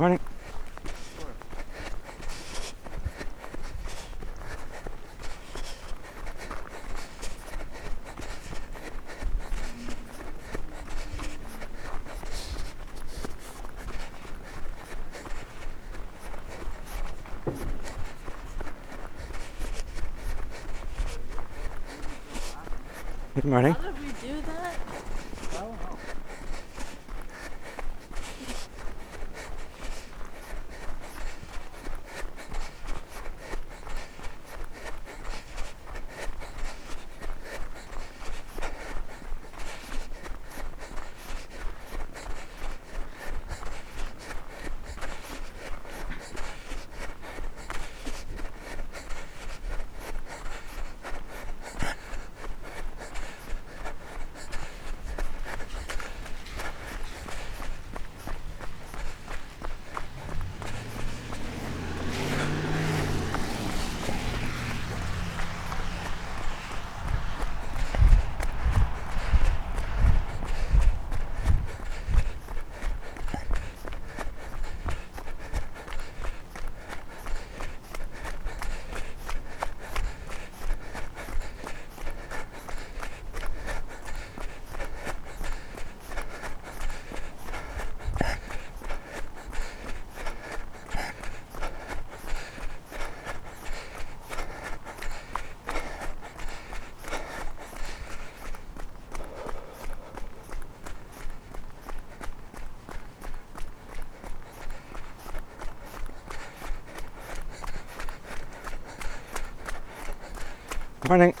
Morning. Good morning. How did we do that? Morning.